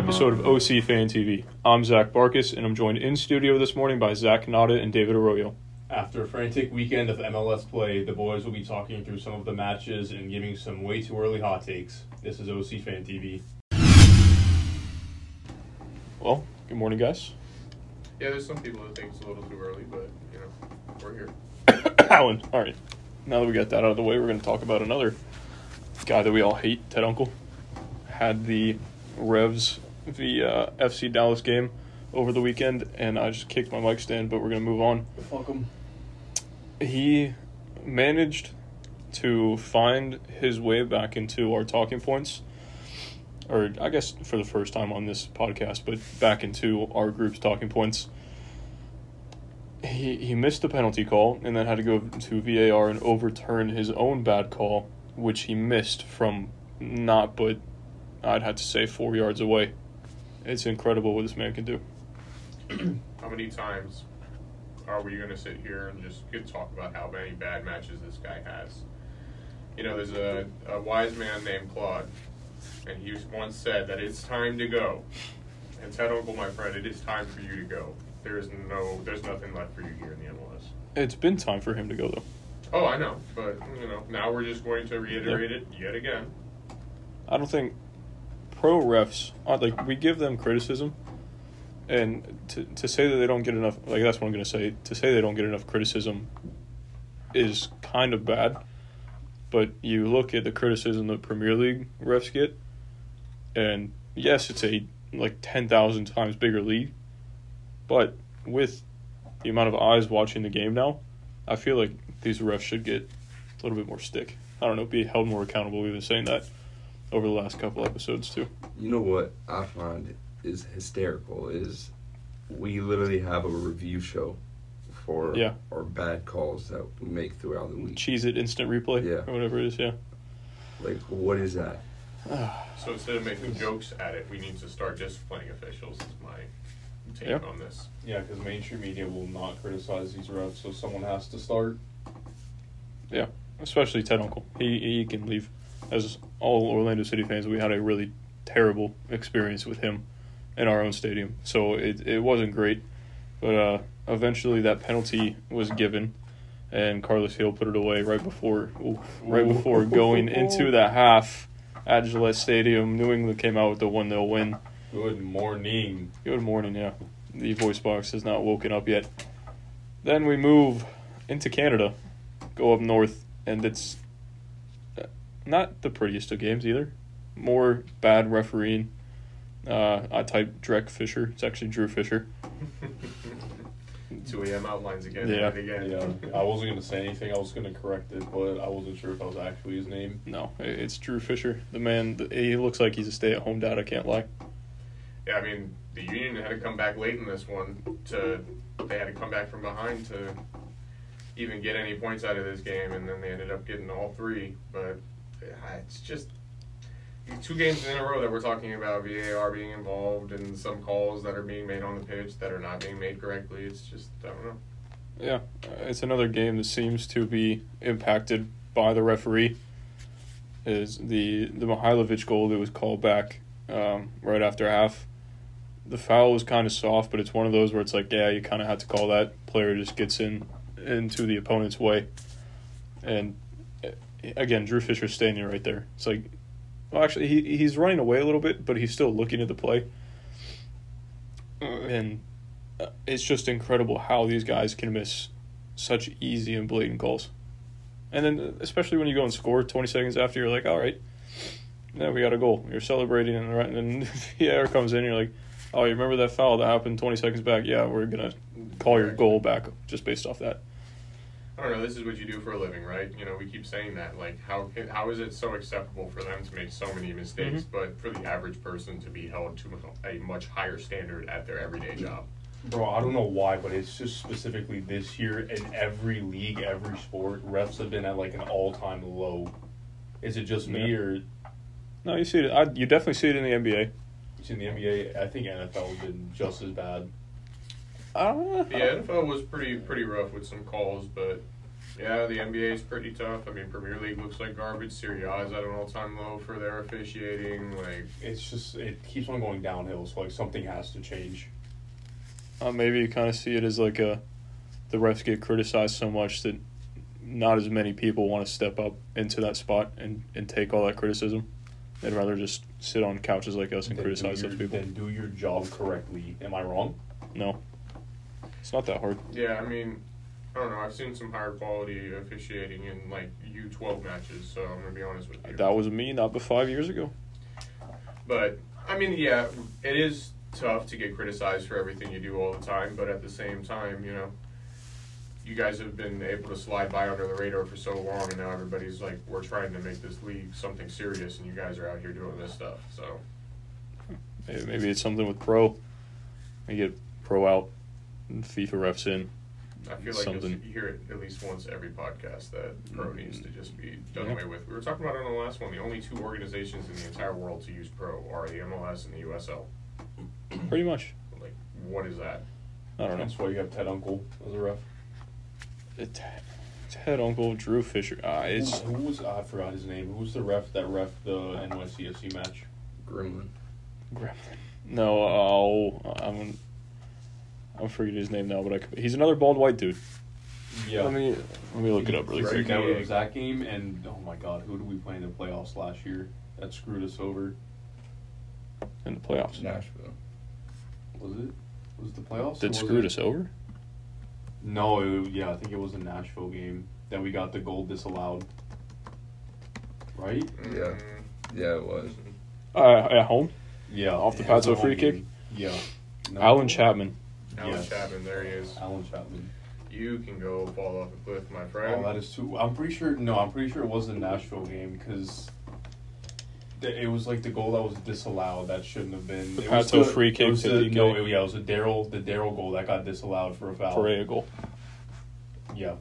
episode of OC Fan TV. I'm Zach Barkis, and I'm joined in studio this morning by Zach Cannata and David Arroyo. After a frantic weekend of MLS play, the boys will be talking through some of the matches and giving some way too early hot takes. This is OC Fan TV. Well, good morning, guys. Yeah, there's some people that think it's a little too early, but you know, we're here. Alan. All right. Now that we got that out of the way, we're going to talk about another guy that we all hate, Ted Unkel. Had the Revs v uh, FC Dallas game over the weekend, and I just kicked my mic stand, but we're going to move on. Fuck 'em. he managed to find his way back into our talking points or i guess for the first time on this podcast but back into our group's talking points he he missed the penalty call and then had to go to VAR and overturn his own bad call which he missed from not but I'd have to say 4 yards away it's incredible what this man can do How many times are we going to sit here and just talk about how many bad matches this guy has? You know, there's a, a wise man named Claude, and he once said that it's time to go. And Ted Unkel, my friend, it is time for you to go. There is no, there's nothing left for you here in the MLS. it's been time for him to go though Oh, I know, but you know, now we're just going to reiterate it yet again. I don't think pro refs uh, like we give them criticism, and to to say that they don't get enough like that's what I'm gonna say. To say they don't get enough criticism is kind of bad, but you look at the criticism that Premier League refs get, and yes, it's a like ten thousand times bigger league, but with the amount of eyes watching the game now, I feel like these refs should get a little bit more stick. I don't know, be held more accountable. We've been saying that over the last couple episodes too. You know what I find is hysterical is we literally have a review show for Yeah. our bad calls that we make throughout the week. Cheese it instant replay Yeah. or whatever it is. Yeah. Like, what is that? So instead of making jokes at it, we need to start disciplining officials. Is my take Yeah. on this. Yeah, because mainstream media will not criticize these refs, so someone has to start. Yeah, especially Ted Unkel. He he can leave. As all Orlando City fans, we had a really terrible experience with him in our own stadium. So it it wasn't great, but uh, eventually that penalty was given, and Carles Gil put it away right before ooh, right before going into the half at Gillette Stadium. New England came out with the one 0 win. Good morning. Good morning, yeah. The voice box has not woken up yet. Then we move into Canada, go up north, and it's not the prettiest of games either. More bad refereeing. Uh, I typed Drek Fisher. It's actually Drew Fisher. 2 a.m. outlines again Yeah. and again. Yeah, I wasn't gonna say anything. I was gonna correct it, but I wasn't sure if that was actually his name. No, it's Drew Fisher. The man, he looks like he's a stay at home dad, I can't lie. Yeah, I mean, the Union had to come back late in this one to. They had to come back from behind to even get any points out of this game, and then they ended up getting all three. But it's just two games in a row that we're talking about VAR being involved and some calls that are being made on the pitch that are not being made correctly. It's just I don't know. Yeah, it's another game that seems to be impacted by the referee. Is the the Mihailovic goal that was called back um, right after half? The foul was kind of soft, but it's one of those where it's like, yeah, you kind of had to call that. Player just gets in into the opponent's way, and again, Drew Fisher's standing right there. It's like, well, actually, he he's running away a little bit, but he's still looking at the play, and uh, it's just incredible how these guys can miss such easy and blatant calls. And then, uh, especially when you go and score 20 seconds after, you're like, all right, now we got a goal. You're celebrating, and then VAR comes in, you're like, oh, you remember that foul that happened 20 seconds back? Yeah, we're going to call your goal back just based off that. I don't know. This is what you do for a living, right? You know, we keep saying that. Like, how how is it so acceptable for them to make so many mistakes, mm-hmm. but for the average person to be held to a much higher standard at their everyday job? Bro, I don't know why, but it's just specifically this year in every league, every sport, refs have been at like an all-time low. Is it just me Yeah. or No, you see it. I, you definitely see it in the NBA. it's in the NBA? I think NFL has been just as bad. I don't. The NFL was pretty pretty rough with some calls, but Yeah, the NBA is pretty tough. I mean, Premier League looks like garbage. Serie A is at an all-time low for their officiating. Like, It's just it keeps on going downhill. So like something has to change. Uh, maybe you kind of see it as like a, the refs get criticized so much that not as many people want to step up into that spot and, and take all that criticism. They'd rather just sit on couches like us and Then criticize do your, those people. Then do your job correctly. Am I wrong? No, it's not that hard. yeah, I mean, I don't know. I've seen some higher quality officiating in like U12 matches. So I'm gonna be honest with you. That was me not but five years ago. But I mean, yeah, it is tough to get criticized for everything you do all the time. But at the same time, you know, you guys have been able to slide by under the radar for so long, and now everybody's like, we're trying to make this league something serious, and you guys are out here doing this stuff. So Maybe, maybe it's something with pro. You get pro out, FIFA refs in. I feel like Something. you'll, hear it at least once every podcast that pro needs to just be done Yeah. away with. We were talking about it on the last one. The only two organizations in the entire world to use pro are the MLS and the USL. Pretty much. Like, what is that? I don't know. That's why you have Ted Unkel as a ref. It, Ted Unkel, Drew Fisher. Uh, it's who, who was I forgot his name? Who was the ref that ref the NYCFC match? Gremlin. no. Oh, I'm. I'm forgetting his name now, but I, could- he's another bald white dude. Yeah. Let me let me look it up really Right, quick. that was that game, and oh my god, who did we play in the playoffs last year? That screwed us over. In the playoffs, Nashville. Was it? Was it the playoffs? or did screwed it- us over. No, it, yeah, I think it was a Nashville game that we got the goal disallowed. Right? Yeah. Yeah, it was. Uh, at home, Yeah. Off the it was Pazzo a free home kick? game. Yeah. No. Alan Chapman. Alan Yes. Chapman, there he is. Alan Chapman. You can go fall off a cliff, my friend. Oh, friend. that is too. I'm pretty sure. No, I'm pretty sure it was the Nashville game because it was like the goal that was disallowed. That shouldn't have been. The it was Pato the- free it kick was to the- DK. No, it- yeah, it was a Daryl. The Daryl goal that got disallowed for a foul. Perea goal, Yeah.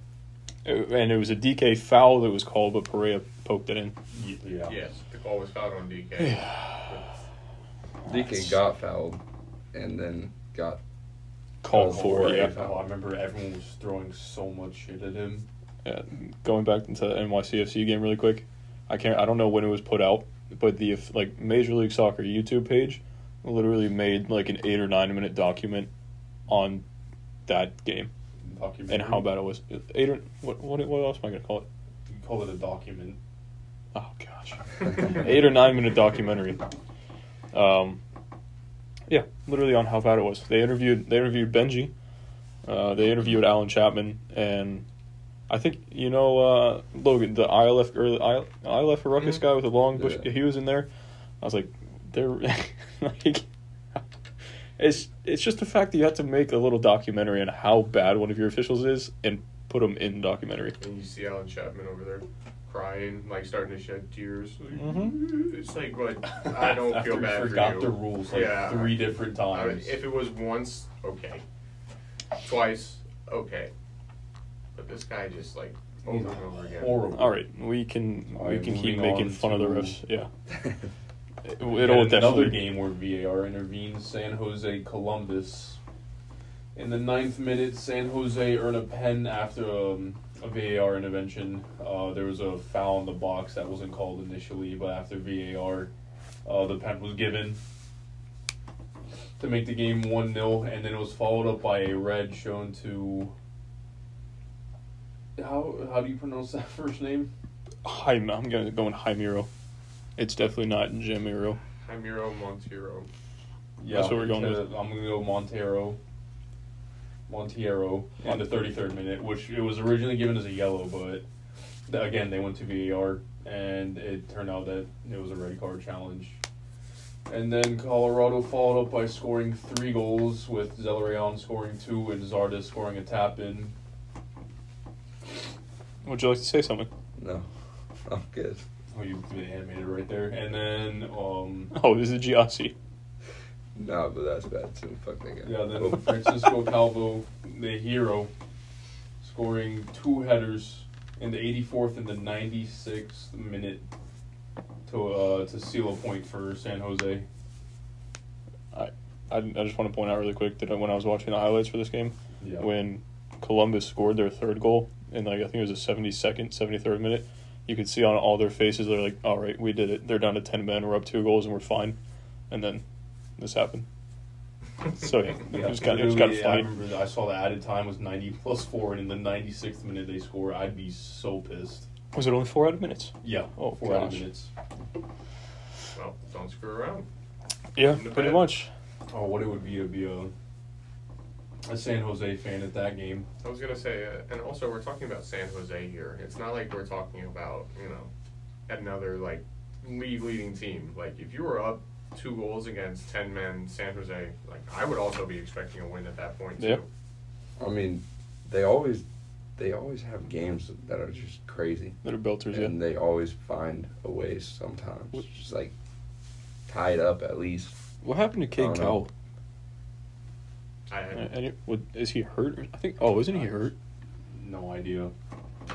It- and it was a DK foul that was called, but Perea poked it in. Y- Yeah. yes, the call was fouled on DK. DK got fouled, and then got called for. it, Yeah. Oh, I remember everyone was throwing so much shit at him. Yeah, going back into the NYCFC game really quick, I can't. I don't know when it was put out, but the like Major League Soccer YouTube page literally made like an eight or nine minute document on that game and how bad it was. Eight or what? What, what else am I gonna call it? You call it a document. Oh gosh, eight or nine minute documentary. Um, yeah, literally on how bad it was. They interviewed they interviewed Benji, uh, they interviewed Alan Chapman, and I think you know uh, Logan, the ILF or the IL, ILF ruckus Mhm. guy with the long bush. Yeah. He was in there. I was like, they're like. It's it's just the fact that you have to make a little documentary on how bad one of your officials is and put them in the documentary. And you see Alan Chapman over there crying, like starting to shed tears. Like, Mhm. It's like, but I don't After feel he bad for forgot you. the rules like Yeah. three different I mean, times. if it was once, okay. Twice, okay. But this guy just like He's over and over again. horrible. All right, we can All we right, can keep making fun of the refs. Yeah, it, We it'll had another game where VAR intervened. San Jose Columbus. In the ninth minute, San Jose earned a pen after um, a VAR intervention. Uh, there was a foul in the box that wasn't called initially, but after VAR, uh, the pen was given to make the game 1 0, and then it was followed up by a red shown to. How, how do you pronounce that first name? Jaime, I'm gonna go in Jaimiro. It's definitely not Jamiro. Jaimiro Montero. Yeah, That's what we're going to- I'm gonna go Montero. Montiero on the 33rd minute, which it was originally given as a yellow, but again they went to VAR and it turned out that it was a red card challenge. And then Colorado followed up by scoring three goals, with Zelarayan scoring two and Zardes scoring a tap in. Would you like to say something? no, I'm good. Oh, you they animated right there. And then um, Oh, this is Gyasi. No, but that's bad too. Fuck that guy. Yeah, then Francisco Calvo, the hero, scoring two headers in the 84th and the 96th minute to uh, to seal a point for San Jose. I, I just want to point out really quick that when I was watching the highlights for this game, Yeah. when Columbus scored their third goal, in like I think it was the seventy second, seventy third minute. You could see on all their faces they're like, "All right, we did it. They're down to ten men. We're up two goals and we're fine." And then this happened. So yeah, it was kind of it was kind of literally, I remember that I saw the added time was ninety plus four, and in the ninety sixth minute they score. I'd be so pissed. Was it only four out of minutes? Yeah, Oh, four added gosh. minutes. Well, don't screw around. Yeah, pretty bed. much. Oh, what it would be to be a a San Jose fan at that game. I was gonna say, uh, and also we're talking about San Jose here. It's not like we're talking about you know another like league leading team. Like if you were up two goals against ten men, San Jose, like I would also be expecting a win at that point too. Yeah. I mean, they always they always have games that are just crazy, That are belters, yeah. and they always find a way sometimes. Just like tied up at least. What happened to I Cade don't know. Cowell? I Uh, Any, what, is he hurt? I think. Oh, isn't he hurt? No idea.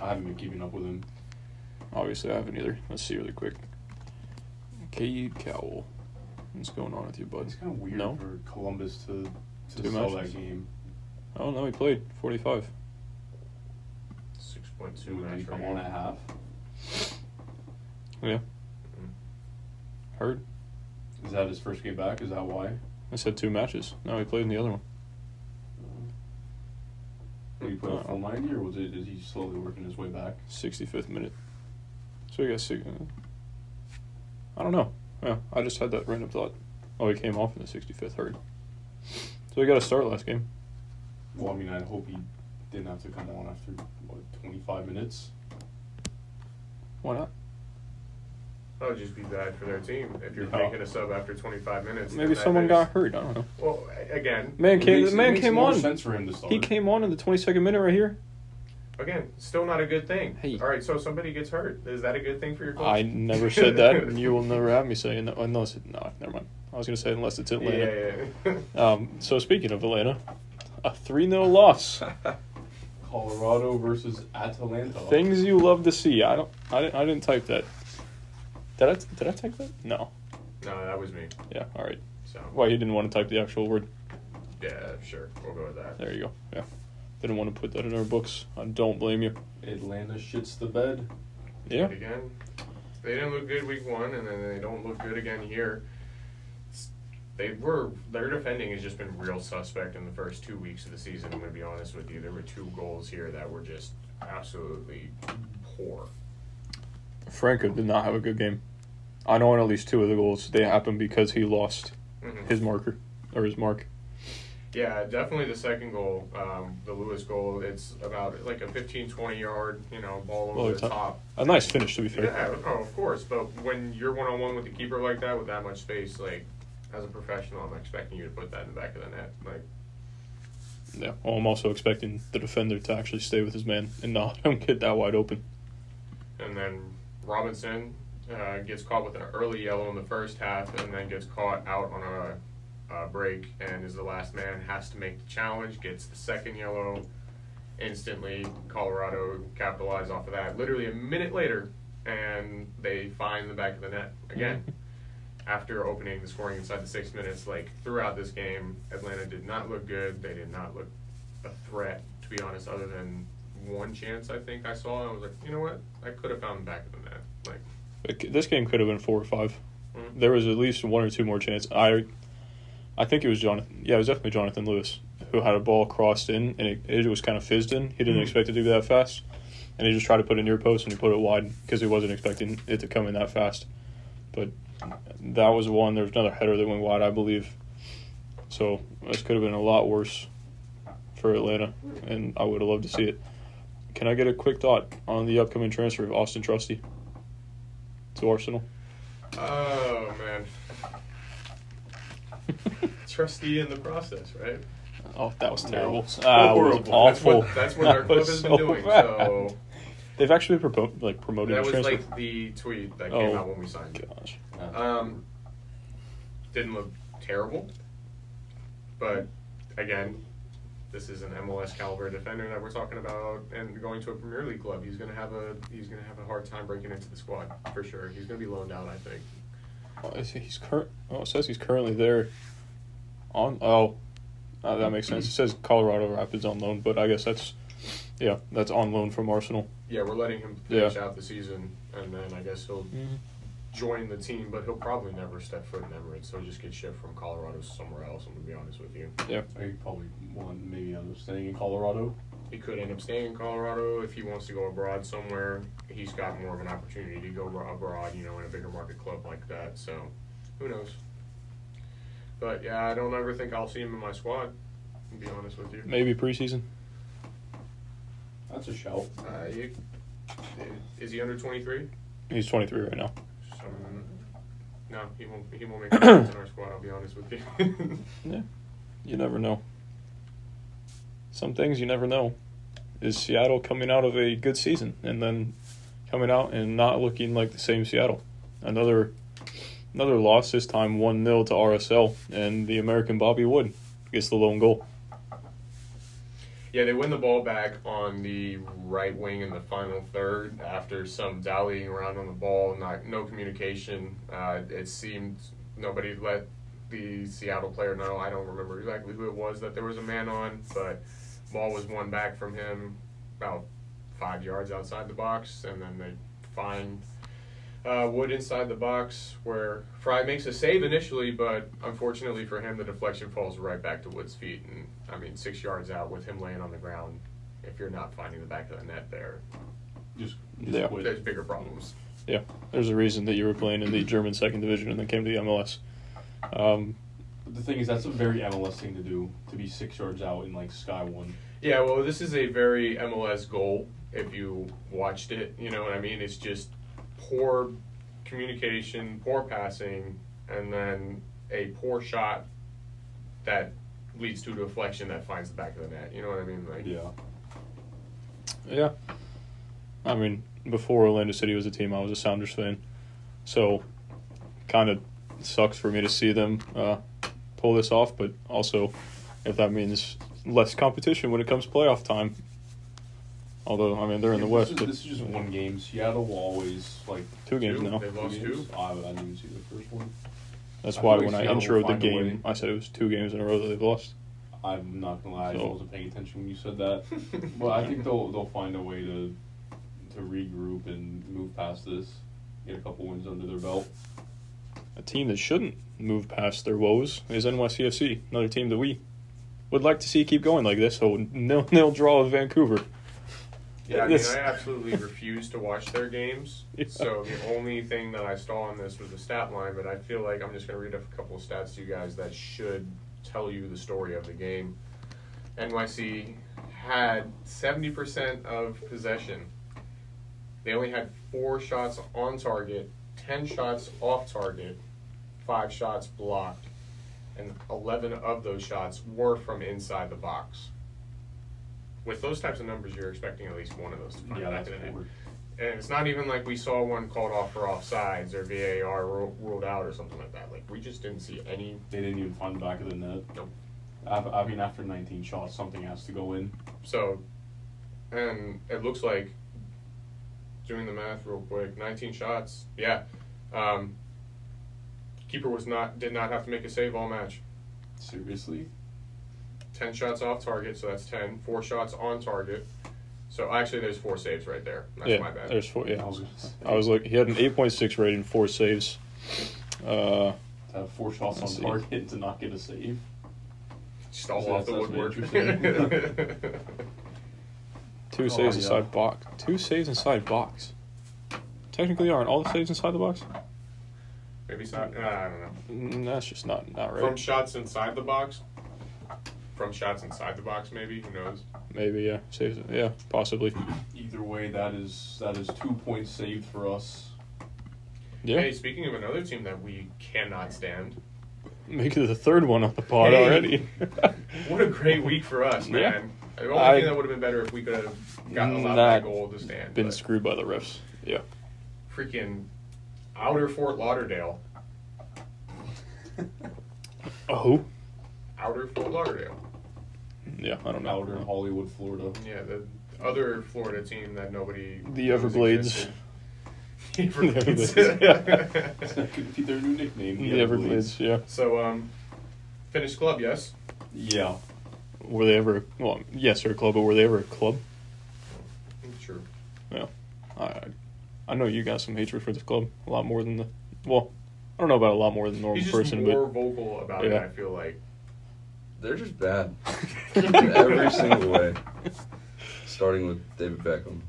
I haven't been keeping up with him. Obviously, I haven't either. Let's see really quick. Cade Cowell. What's going on with you, bud? It's kind of weird No? for Columbus to to Two sell matches. that game. Oh no, he played forty five. Six point two point So two would come on at half? Yeah. Hurt. Is that his first game back? Is that why? I said two matches. No, he played in the other one. Did he play Uh, a full ninety, or was it? Is he slowly working his way back? Sixty-fifth minute. So he got six. Uh, I don't know. Yeah, I just had that random thought. Oh, he came off in the sixty-fifth hurt. So he got a start last game. Well, I mean, I hope he didn't have to come on after what twenty five minutes. Why not? That would just be bad for their team if you're Yeah. making a sub after 25 minutes. Maybe someone is- got hurt. I don't know. Well, again, Man came. makes- the man makes came more on. Sense for him to start. He came on in the twenty-second minute right here. Again, still not a good thing. Hey. All right, so somebody gets hurt. Is that a good thing for your coach? I never said that, and you will never have me saying that. Unless, it, no, never mind. I was going to say unless it's Atlanta. Yeah, yeah. yeah. Um, so speaking of Atlanta, a three 0 loss. Colorado versus Atalanta. Things you love to see. I don't. I didn't. I didn't type that. Did I? Did I type that? No. no, that was me. Yeah. All right. So Why you didn't want to type the actual word? yeah, sure, we'll go with that. There you go. Yeah. Didn't want to put that in our books. I don't blame you. Atlanta shits the bed. Yeah. Again, they didn't look good week one, and then they don't look good again here. They were their defending has just been real suspect in the first two weeks of the season. I'm gonna be honest with you. There were two goals here that were just absolutely poor. Franco did not have a good game. I know on at least two of the goals they happened because he lost Mhm. his marker or his mark. Yeah, definitely the second goal, um, the Lewis goal. It's about like a 15, 20 yard, you know, ball over the top. A nice finish to be fair. Yeah, oh, of course. But when you're one on one with the keeper like that, with that much space, like as a professional, I'm expecting you to put that in the back of the net. Like, Yeah. Well, I'm also expecting the defender to actually stay with his man and not get that wide open. and then Robinson uh, gets caught with an early yellow in the first half, and then gets caught out on a, a break, and is the last man. Has to make the challenge. Gets the second yellow. Instantly, Colorado capitalize off of that. Literally a minute later, and they find the back of the net again. After opening the scoring inside the six minutes, like throughout this game, Atlanta did not look good. They did not look a threat, to be honest, other than one chance I think I saw. I was like, you know what? I could have found the back of the net. Like, This game could have been four or five. Mhm. There was at least one or two more chances. I, I think it was Jonathan. Yeah, it was definitely Jonathan Lewis who had a ball crossed in, and it, it was kind of fizzed in. He didn't Mhm. expect it to be that fast, and he just tried to put it near post, and he put it wide because he wasn't expecting it to come in that fast. But that was one. There was another header that went wide, I believe. So this could have been a lot worse for Atlanta, and I would have loved to see it. Can I get a quick thought on the upcoming transfer of Austin Trusty to Arsenal? oh man, trustee in the process, right? Oh, that was terrible. So That was horrible. awful. That's what that's what our That club was has so been doing. bad. So They've actually propo- like promoted that the was transfer. like the tweet that came Oh. out when we signed. Gosh. Um, didn't look terrible, but again, this is an MLS caliber defender that we're talking about, and going to a Premier League club, he's gonna have a he's gonna have a hard time breaking into the squad for sure. He's gonna be loaned out, I think. Oh, is he- he's current. Oh, it says he's currently there. On oh, uh, that makes sense. It says Colorado Rapids on loan, but I guess that's Yeah, that's on loan from Arsenal. Yeah, we're letting him finish out the season, and then I guess he'll join the team, but he'll probably never step foot in Emirates. So he'll just get shipped from Colorado somewhere else. I'm gonna be honest with you. Yeah, I probably want maybe end up staying in Colorado. He could end up staying in Colorado if he wants to go abroad somewhere. He's got more of an opportunity to go abroad, you know, in a bigger market club like that. So, who knows? But yeah, I don't ever think I'll see him in my squad. To be honest with you. Maybe preseason. That's a shout. Uh, you, is he under 23? He's 23 right now. Some, no, he won't. He won't make a difference in our squad. I'll be honest with you. Yeah, you never know. Some things you never know. Is Seattle coming out of a good season and then coming out and not looking like the same Seattle? Another another loss this time 1-0 to RSL and the American Bobby Wood gets the lone goal. Yeah, they win the ball back on the right wing in the final third after some dallying around on the ball, not no communication. Uh, it seemed nobody let the Seattle player know. I don't remember exactly who it was that there was a man on, but ball was won back from him about five yards outside the box, and then they find uh, Wood inside the box where Frei makes a save initially, but unfortunately for him, the deflection falls right back to Wood's feet. And I mean, six yards out with him laying on the ground, if you're not finding the back of the net there, Just, just Yeah. quit. there's bigger problems. Yeah, there's a reason that you were playing in the German second division and then came to the MLS. Um, the thing is, that's a very MLS thing to do. To be six yards out in like Sky One. Yeah, well, this is a very MLS goal. If you watched it, you know what I mean. It's just poor communication, poor passing, and then a poor shot that leads to a deflection that finds the back of the net. You know what I mean? Like, Yeah. Yeah. I mean, before Orlando City was a team, I was a Sounders fan. So, kind of sucks for me to see them uh, pull this off, but also, if that means less competition when it comes playoff time. Although, I mean, they're in the This West, is- but this is just one game. Seattle will always like two games Two? now. They've lost two. I, ah, I didn't even see the first one. That's I why when I Seattle will introed the game. I said it was two games in a row that they've lost. I'm not gonna lie, I wasn't paying attention when you said that. but I think they'll they'll find a way to to regroup and move past this, get a couple wins under their belt. A team that shouldn't move past their woes is NYCFC, another team that we would like to see keep going like this. So, nil nil draw with Vancouver. Yeah, I mean, I absolutely refuse to watch their games. Yeah. So the only thing that I saw on this was the stat line, but I feel like I'm just going to read a couple of stats to you guys that should tell you the story of the game. NYC had 70% of possession. They only had four shots on target, 10 shots off target, five shots blocked, and 11 of those shots were from inside the box. With those types of numbers, you're expecting at least one of those to find Yeah, back that's in the net. And it's not even like we saw one called off for offsides or VAR ru- ruled out or something like that. Like we just didn't see any. They didn't even find the back of the net. Nope. I, I mean, after 19 shots, something has to go in. So, and it looks like doing the math real quick. 19 shots. Yeah. Um, keeper was not did not have to make a save all match. Seriously? 10 shots off target, so that's 10. Four shots on target. So actually, there's four saves right there. That's yeah, my bad. there's four. Yeah, I was, I was like, he had an 8.6 rating, four saves. Uh, have four shots on Let's see. target to not get a save. Just all So off the woodwork. that's two Oh, saves yeah. inside box. Two saves inside box. Technically, aren't all the saves inside the box? Maybe it's not. I don't know. Mm, that's just not not right. From shots inside the box. From shots inside the box, maybe. Who knows? Maybe yeah, saves. Yeah, possibly. Either way, that is that is two points saved for us. Yeah, Hey, speaking of another team that we cannot stand, make it the third one on the pod Hey. already. what a great week for us, Yeah. man. The only I- thing that would have been better if we could have gotten allowed Not that goal to stand. Been but screwed by the refs. Yeah. freaking outer Fort Lauderdale. Oh. Outer Fort Lauderdale. Yeah, I don't know. Outer in Hollywood, Florida. Yeah, the other Florida team that nobody. The knows Everglades. existed. The Everglades. Everglades, Could be their new nickname. The Everglades. Yeah. so, um, finished club, yes. Yeah. Were they ever? Well, yes, they're a club, but were they ever a club? I'm sure. Well, I I know you got some hatred for this club a lot more than the well, I don't know about a lot more than the normal He's just person, more vocal about it. I feel like They're just bad. In every single way. Starting with David Beckham.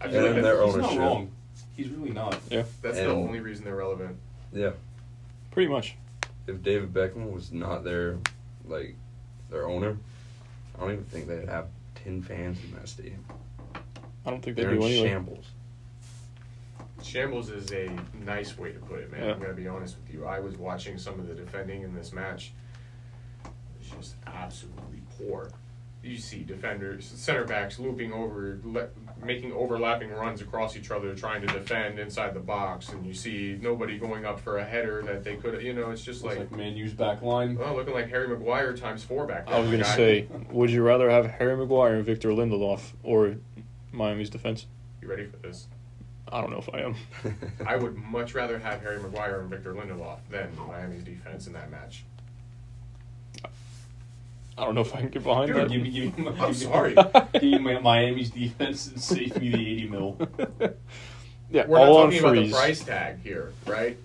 I feel And like their that's, He's not ownership. wrong. He's really not. Yeah, that's the only reason they're relevant. Yeah. pretty much. If David Beckham was not their like their owner, I don't even think they'd have ten fans in that stadium. I don't think they They're do in anyway. shambles. Shambles is a nice way to put it, man. Yeah. I'm gonna be honest with you. I was watching some of the defending in this match. It's just absolutely poor. You see defenders, center backs looping over, le- making overlapping runs across each other, trying to defend inside the box, and you see nobody going up for a header that they could. You know, it's just like, like, Man U's back line. oh, looking like Harry Maguire times four back there. I was gonna guy. say, would you rather have Harry Maguire and Victor Lindelof or Miami's defense? You ready for this? I don't know if I am. I would much rather have Harry Maguire and Victor Lindelof than Miami's defense in that match. I don't know if I can get behind Dude, that. give me, give me, I'm sorry. give me Miami's defense and save me the 80 mil. yeah, We're not all on talking about the price tag here, right?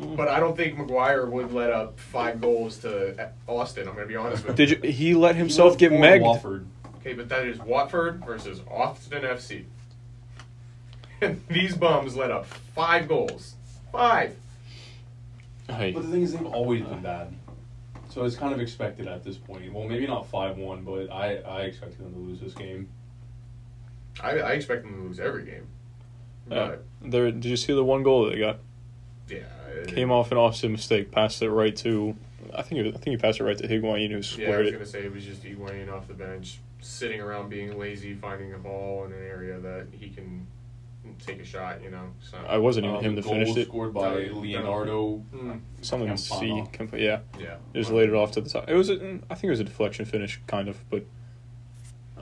Mm. But I don't think Maguire would let up five goals to Austin. I'm going to be honest with you. Did you? He let himself get Or megged. Watford. Okay, but that is Watford versus Austin FC. And these bums let up five goals. Five. Hey, But the thing is, they've always been bad. So it's kind of expected at this point. Well, maybe not 5 1, but I, I expected them to lose this game. I, I expect them to lose every game. uh, But, there. Did you see the one goal that they got? yeah. it- Came off an Austin mistake, passed it right to. I think it was, I think he passed it right to Higuain, who squared Yeah, I squared was going to say it was just Higuain off the bench, sitting around being lazy, finding a ball in an area that he can take a shot, you know. So. I wasn't even Uh, him the to finish it. scored by No, no. Leonardo. Hmm. Something C. Camp- yeah, Yeah. just laid it off to the top. It was. A, I think it was a deflection finish, kind of, but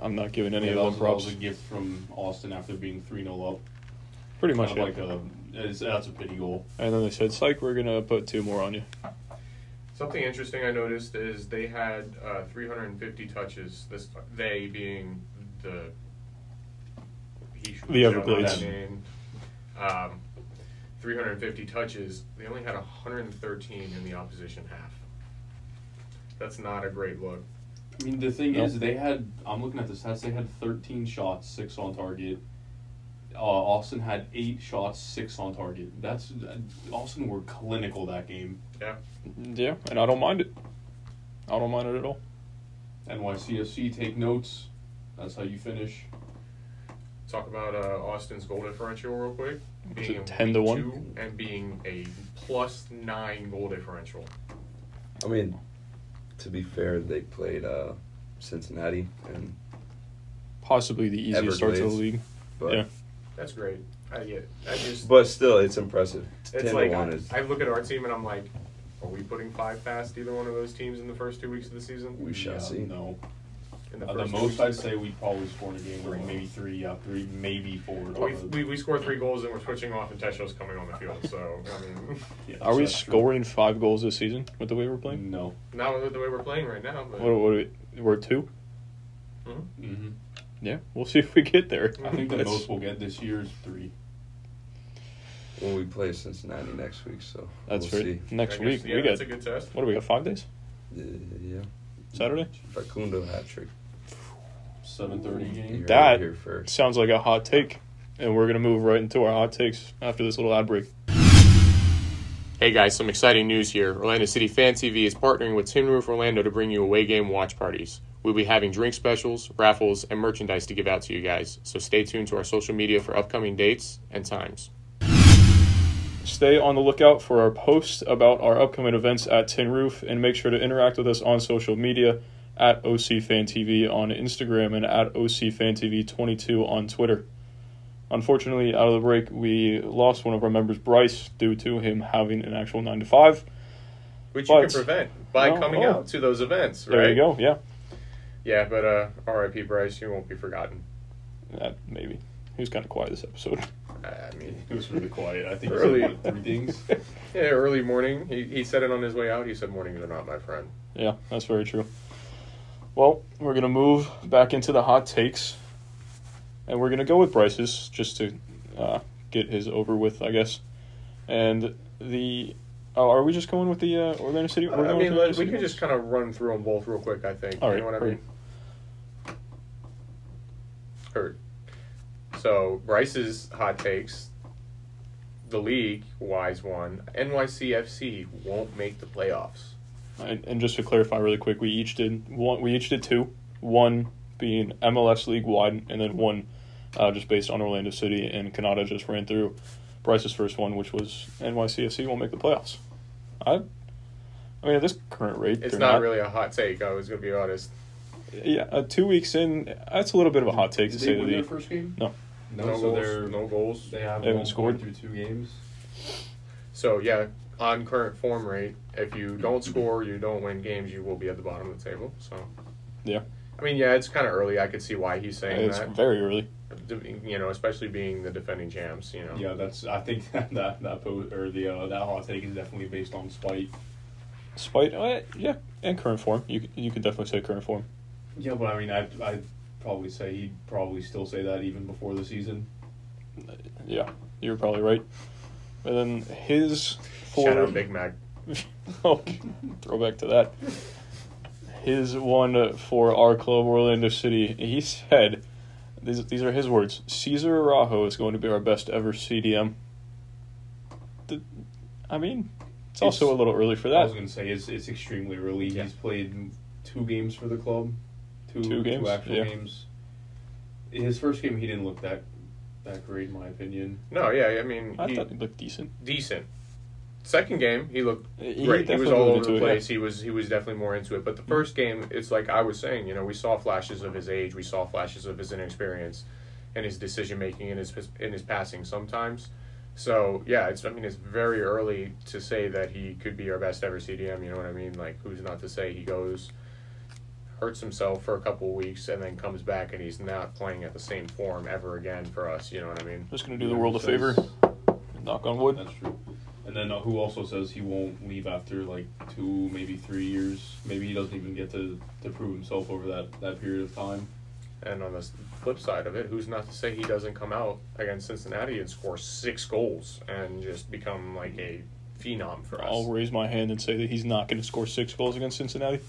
I'm not giving any Yeah, of that them was, that was a gift from Austin after being 3 0 up. Pretty much, Kind yeah. like a, it's, that's a pity goal. And then they said, "Psych, we're gonna put two more on you." Something interesting I noticed is they had uh, 350 touches. This they being the he should The shout out Everglades. that name. Um, 350 touches. They only had 113 in the opposition half. That's not a great look. I mean, the thing Nope. is, they had. I'm looking at the stats. They had 13 shots, six on target. Uh, Austin had eight shots, six on target. That's uh, Austin were clinical that game. Yeah. Yeah, and I don't mind it. I don't mind it at all. NYCFC take notes. That's how you finish. Talk about uh, Austin's goal differential real quick. Was Being it 10 to 1? and being a plus nine goal differential. I mean, to be fair, they played uh, Cincinnati, and Possibly the easiest start to the league. but Yeah. That's great. I get. I just. but still, it's impressive. It's Ten like to one I, is I look at our team and I'm like, are we putting five past either one of those teams in the first two weeks of the season? We shall Yeah, see. No, In the, uh, the first two most? I'd say we'd probably score in a game, like maybe three, yeah, three, maybe four. We, we, we scored three goals and we're switching off and Tesho's coming on the field. So I mean, Yeah, Are we that's true. scoring five goals this season with the way we're playing? No. not with the way we're playing right now. But What, what are we, we're two. hmm Yeah, we'll see if we get there. I think the That's- most we'll get this year is three. well, we play Cincinnati next week, so That's we'll right. see. Next I guess, week yeah, we that's get. a good test. What do we got? Five days? Uh, yeah, Saturday. Facundo hat trick. Seven thirty game. That- here first. Sounds like a hot take, and we're gonna move right into our hot takes after this little ad break. Hey guys, some exciting news here. Orlando City Fan TV is partnering with Tin Roof Orlando to bring you away game watch parties. We'll be having drink specials, raffles, and merchandise to give out to you guys. So stay tuned to our social media for upcoming dates and times. Stay on the lookout for our posts about our upcoming events at Tin Roof, and make sure to interact with us on social media at OCFanTV on Instagram and at OCFanTV22 on Twitter. Unfortunately, out of the break, we lost one of our members, Bryce, due to him having an actual 9 to 5. Which But- you can prevent by No, coming oh. out to those events, right? There you go, yeah. Yeah, but uh, R.I.P. Bryce, you won't be forgotten. That maybe. He was kind of quiet this episode. I mean, he was really quiet. I think Early. he said three things. yeah, early morning. He, he said it on his way out. He said mornings are not my friend. Yeah, that's very true. Well, we're going to move back into the hot takes. and we're gonna go with Bryce's just to uh, get his over with, I guess. And the oh, are we just going with the uh, Orlando City? we're I mean, we can just kind of run through them both real quick. I think. All you right, know what I mean? Heard. So Bryce's hot takes. The league wise one. NYCFC won't make the playoffs. And, and just to clarify really quick, we each did one. We each did two. One being MLS league wide, and then one uh, just based on Orlando City. And Cannata just ran through Bryce's first one, which was NYCFC won't make the playoffs. I, I mean, at this current rate, It's they're not, really a hot take. I was gonna be honest. Yeah, uh, two weeks in, that's a little bit of a hot take to Did say they the win their first game? No. No, No so goals, no goals. They have They haven't scored? through two games. So yeah, on current form rate, if you don't score, you don't win games, you will be at the bottom of the table. So Yeah. I mean, yeah, it's kind of early. I could see why he's saying It's that. very early. You know, especially being the defending champs. You know. Yeah, that's. I think that that that po- or the uh, that hot take is definitely based on spite. Spite, uh, yeah, and current form. You c- you could definitely say current form. Yeah, but I mean, I I'd probably say he'd probably still say that even before the season. Yeah, you're probably right. And then his four. Shout out Big Mac. oh, throwback to that. His one for our club, Orlando City. He said, "These these are his words. Cesar Araujo is going to be our best ever CDM." The, I mean, it's also a little early for that. I was gonna say it's it's extremely early. Yeah. He's played two games for the club, two Two games? actual Yeah. games. His first game, he didn't look that that great, in my opinion. No, yeah, I mean, I he, thought he looked decent. decent. Second game, he looked great. He was all over into the it, yeah. place. He was he was definitely more into it. But the first game, it's like I was saying, you know, we saw flashes of his age, we saw flashes of his inexperience, and his decision making and his in his passing sometimes. So yeah, it's I mean it's very early to say that he could be our best ever CDM. You know what I mean? Like who's not to say he goes hurts himself for a couple of weeks and then comes back and he's not playing at the same form ever again for us. You know what I mean? Just gonna do the world a favor. Knock on wood. That's true. And then uh, who also says he won't leave after like two, maybe three years. Maybe he doesn't even get to, to prove himself over that, that period of time. And on the flip side of it, who's not to say he doesn't come out against Cincinnati and score six goals and just become like a phenom for us? I'll raise my hand and say that he's not going to score six goals against Cincinnati.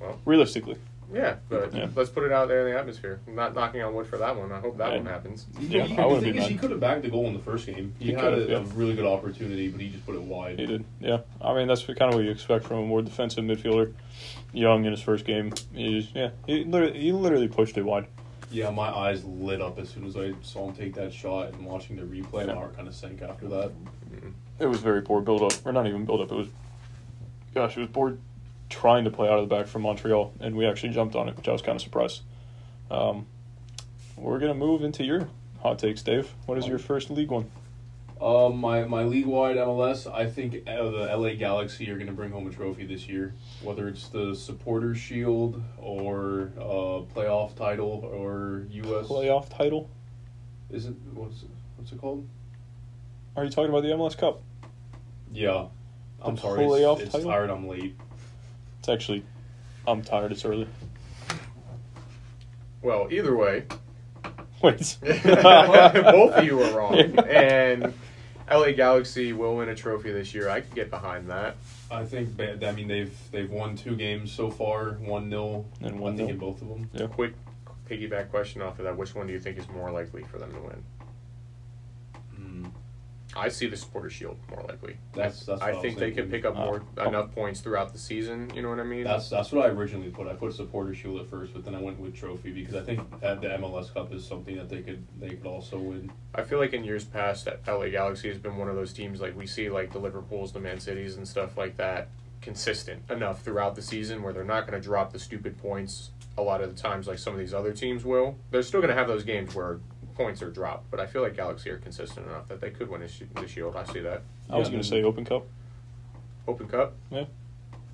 Well. realistically, yeah, but Yeah. let's put it out there in the atmosphere. I'm not knocking on wood for that one. I hope that Yeah. one happens. Yeah, He- I wouldn't the thing be is, mad. he could have bagged the goal in the first game. He, He had a, yeah. a really good opportunity, but he just put it wide. he did. Yeah, I mean that's kind of what you expect from a more defensive midfielder. Young in his first game, he just, yeah, he literally, he literally pushed it wide. Yeah, my eyes lit up as soon as I saw him take that shot, and watching the replay, Yeah. my heart kind of sank after that. It was very poor build up, or not even build up. It was, gosh, it was poor trying to play out of the back from Montreal, and we actually jumped on it, which I was kind of surprised. Um, we're gonna move into your hot takes, Dave. What is your first league one? Um, my my league wide MLS, I think uh, the LA Galaxy are going to bring home a trophy this year. Whether it's the Supporters Shield or uh, playoff title or U.S. Playoff title? Is it what's what's it called? Are you talking about the MLS Cup? Yeah, I'm The sorry. playoff It's, it's title? tired. I'm late. It's actually, I'm tired. It's early. Well, either way, Wait. both of you are wrong. And LA Galaxy will win a trophy this year. I can get behind that. I think. ba- I mean, they've they've won two games so far. One 0 And I one think nil. in both of them. Yeah. Quick piggyback question off of that: Which one do you think is more likely for them to win? I see the Supporter Shield more likely. That's- that's I I think they can pick up Uh, more oh. enough points throughout the season. You know what I mean? That's that's what I originally put. I put supporter shield at first, but then I went with trophy because I think that the MLS Cup is something that they could they could also win. I feel like in years past, that LA Galaxy has been one of those teams like we see like the Liverpools, the Man Cities, and stuff like that, consistent enough throughout the season where they're not going to drop the stupid points a lot of the times like some of these other teams will. They're still going to have those games where points are dropped, but I feel like Galaxy are consistent enough that they could win the sh- Shield. I see that. I was gonna say Open Cup. Open Cup. Yeah.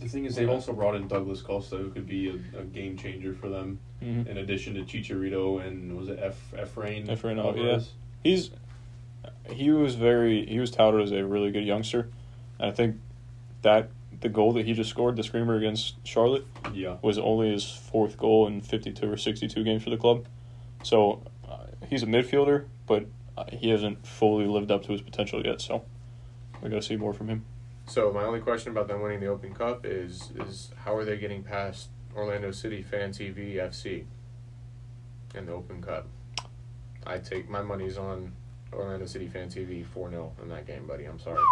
The thing is, they've also brought in Douglas Costa, who could be a, a game changer for them. Mm-hmm. In addition to Chicharito and was it F Efrain? Efrain, oh, Alvarez? He's he was very he was touted as a really good youngster, and I think that the goal that he just scored, the screamer against Charlotte, Yeah. was only his fourth goal in fifty two or sixty two games for the club. So uh, he's a midfielder, but uh, he hasn't fully lived up to his potential yet. So we got to see more from him. So my only question about them winning the Open Cup is is how are they getting past Orlando City Fan TV FC in the Open Cup? I take my money's on Orlando City Fan TV four 0 in that game, buddy. I'm sorry.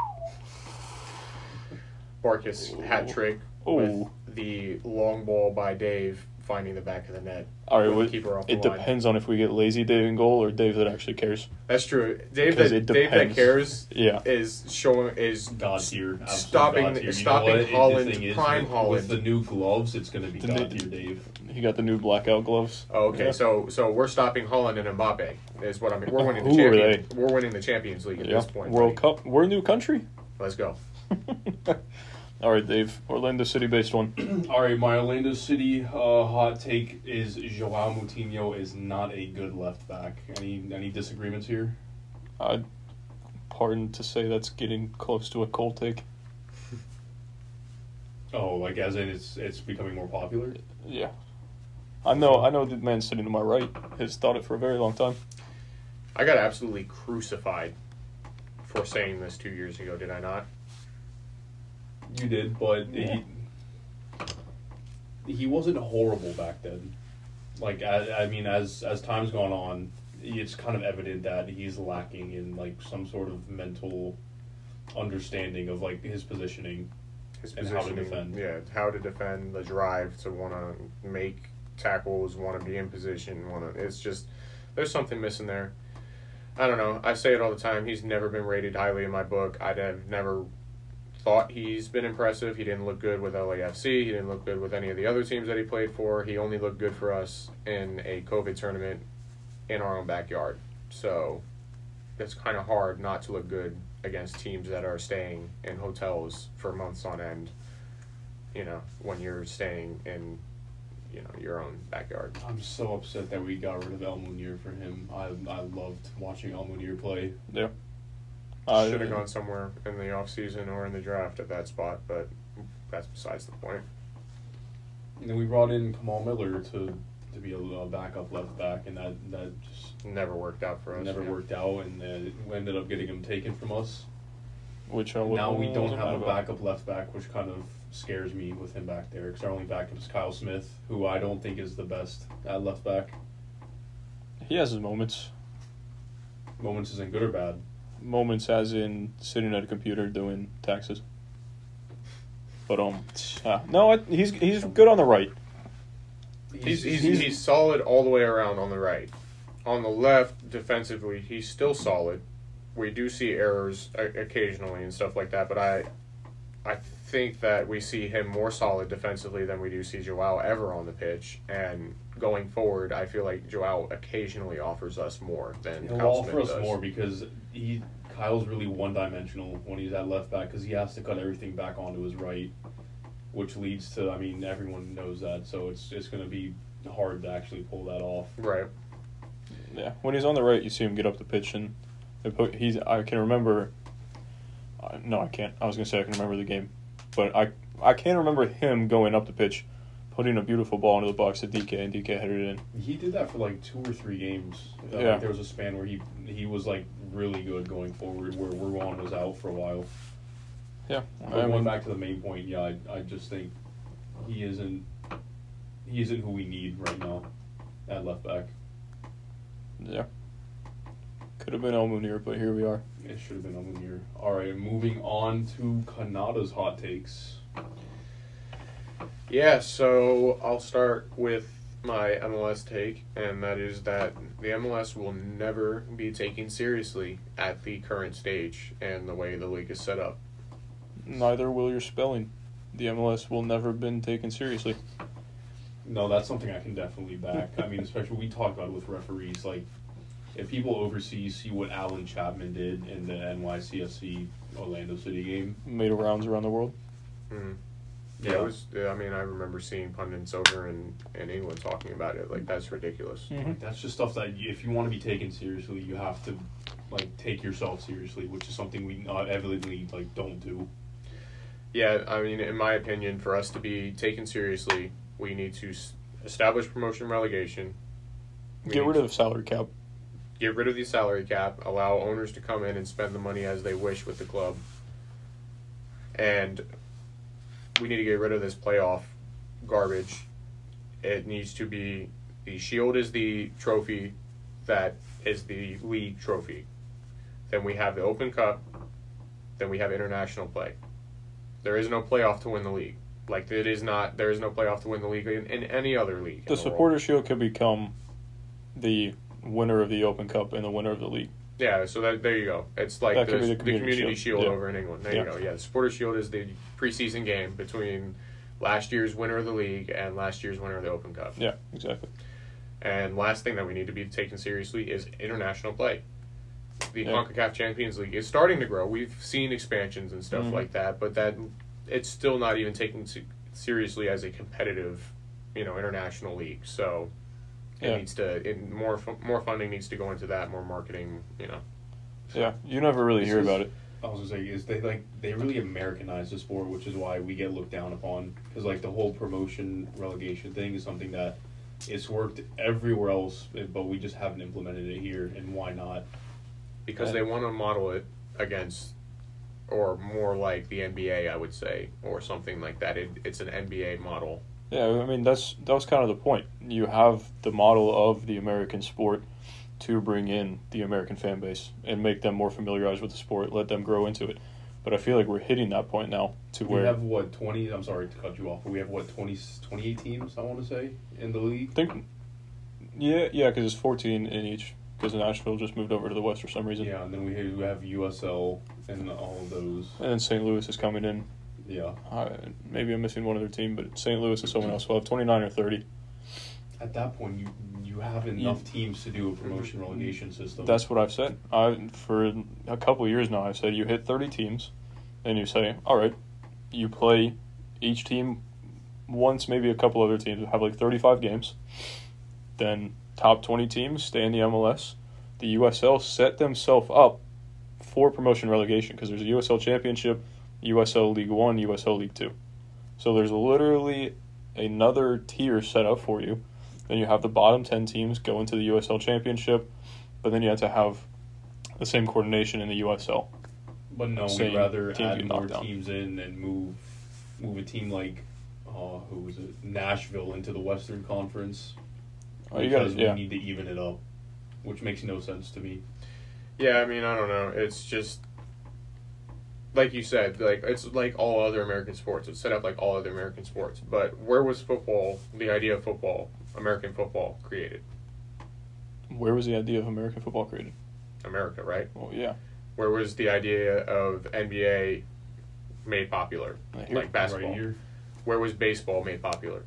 Barkas hat trick with the long ball by Dave finding the back of the net. All right, with the well, keeper off the it line. depends on if we get lazy Dave in goal or Dave that actually cares. That's true. Dave 'Cause that it Dave that cares Yeah, is showing is God tier. stopping- God tier. You know stopping the Haaland, thing is, prime with, Haaland. With the new gloves, it's going to be The God new- tier, Dave. he got the new blackout gloves. Oh, okay. Yeah. So so we're stopping Haaland and Mbappe is what I mean. We're winning the Who are champions. We're winning the Champions League at Yeah, this point. World buddy. Cup. We're a new country. Let's go. All right, Dave. Orlando City based one. All right, my Orlando City uh, hot take is Joao Moutinho is not a good left back. Any any disagreements here? I pardon to say that's getting close to a cold take. Oh, like as in it's it's becoming more popular. Yeah, I know. I know the man sitting to my right has thought it for a very long time. I got absolutely crucified for saying this two years ago. Did I not? You did, but he he wasn't horrible back then. Like I, I mean, as as time's gone on, it's kind of evident that he's lacking in like some sort of mental understanding of like his positioning. His And how to positioning, defend. Yeah, how to defend, the drive to want to make tackles, want to be in position, want to. It's just there's something missing there. I don't know. I say it all the time. He's never been rated highly in my book. I'd have never thought he's been impressive. He didn't look good with LAFC. He didn't look good with any of the other teams that he played for. He only looked good for us in a COVID tournament in our own backyard. So it's kind of hard not to look good against teams that are staying in hotels for months on end. You know, when you're staying in, you know, your own backyard. I'm so upset that we got rid of El Munir for him. I I loved watching El Munir play. Uh, Should have gone somewhere in the off season or in the draft at that spot, but that's besides the point. And then we brought in Kamal Miller to to be a, a backup left back, and that that just Never worked out for us. never yeah. worked out, and uh, we ended up getting him taken from us. Which uh, now we don't have a about? backup left back, which kind of scares me with him back there. Because our only backup is Kyle Smith, who I don't think is the best at left back. He has his moments. Moments isn't good or bad. Moments as in sitting at a computer doing taxes. But um, uh, no, I, he's he's good on the right. He's, he's, He's- he's, solid all the way around on the right. On the left, defensively, he's still solid. We do see errors occasionally and stuff like that, but I, I think that we see him more solid defensively than we do see Joao ever on the pitch. And going forward, I feel like Joao occasionally offers us more than He'll Kyle offer Smith us does. more because he Kyle's really one dimensional when he's at left back because he has to cut everything back onto his right, which leads to I mean everyone knows that, so it's it's going to be hard to actually pull that off. Right. Yeah, when he's on the right, you see him get up the pitch and they put, he's. I can remember. Uh, no, I can't. I was gonna say I can remember the game, but I I can't remember him going up the pitch, putting a beautiful ball into the box to DK and DK headed it in. He did that for like two or three games. Uh, Yeah. like there was a span where he he was like really good going forward, where Ruan was out for a while. Yeah, But I going mean, back to the main point, yeah, I, I just think he isn't he isn't who we need right now at left back. yeah. Could have been El Munir, but here we are. It should have been on here. All right, moving on to Cannata's hot takes. Yeah, so I'll start with my MLS take, and that is that the MLS will never be taken seriously at the current stage and the way the league is set up. Neither will your spelling. The MLS will never have been taken seriously. No, that's something I can definitely back. I mean, especially we talk about it with referees. Like, if people overseas see what Allen Chapman did in the NYCFC Orlando City game, Made rounds around the world. Mm. Yeah, it was. I mean, I remember seeing pundits over in, in England talking about it. Like that's ridiculous. Mm-hmm. that's just stuff that you, if you want to be taken seriously, you have to like take yourself seriously, which is something we uh, evidently like don't do. Yeah, I mean, in my opinion, for us to be taken seriously, we need to s- establish promotion relegation. We Get rid of the salary cap. get rid of the salary cap, allow owners to come in and spend the money as they wish with the club, and we need to get rid of this playoff garbage. It needs to be the Shield is the trophy that is the league trophy. Then we have the Open Cup. Then we have international play. There is no playoff to win the league. Like it is not. There is no playoff to win the league in, in any other league. The world. supporter shield could become the winner of the Open Cup and the winner of the league. Yeah, so that there you go. It's like the, could be the the Community community, Shield. shield, Yeah. over in England. There Yeah. you go. Yeah, the supporter shield is the preseason game between last year's winner of the league and last year's winner of the Open Cup. Yeah, exactly. And last thing that we need to be taken seriously is international play. The Yeah. CONCACAF Champions League is starting to grow. We've seen expansions and stuff Mhm. like that, but that it's still not even taken seriously as a competitive, you know, international league. So it Yeah. needs to it, more fu- more funding needs to go into that, more marketing, you know. Yeah, you never really This hear is- about it. I was gonna say is they like they really Americanize the sport, which is why we get looked down upon. Because like the whole promotion relegation thing is something that it's worked everywhere else, eh, but we just haven't implemented it here. And why not? because Right. they want to model it against or more like the NBA I would say or something like that it, it's an NBA model Yeah, I mean that's that was kind of the point. You have the model of the American sport to bring in the American fan base and make them more familiarized with the sport, let them grow into it. But I feel like we're hitting that point now to We where we have what twenty? I'm sorry to cut you off, but we have what 20, 28 teams. I want to say in the league. I think yeah, yeah, because it's 14 in each. Because Nashville just moved over to the West for some reason, Yeah, and then we have, we have USL and all of those. and then St. Louis is coming in. Yeah. Uh, maybe I'm missing one other team, but St. Louis is someone else. We'll have 29 or 30. At that point, you you have enough teams to do a promotion relegation system. That's what I've said. I for a couple of years now. I've said you hit thirty teams, and you say, all right, you play each team once, maybe a couple other teams have like thirty-five games. Then top twenty teams stay in the MLS. The USL set themselves up for promotion relegation because there's a USL Championship, USL League One, USL League Two. So there's literally another tier set up for you. Then you have the bottom 10 teams go into the USL Championship, but then you have to have the same coordination in the USL. But no, Same we'd rather teams add more down. teams in and move move a team like uh, who was it Nashville into the Western Conference Oh, you gotta, because yeah. we need to even it up, which makes no sense to me. yeah I mean I don't know it's just like you said like it's like all other American sports. It's set up like all other American sports. But where was football the idea of football American football created? Where was the idea of American football created? America right? Well, yeah. where was the idea of NBA made popular? Like basketball. Right here, where was baseball made popular?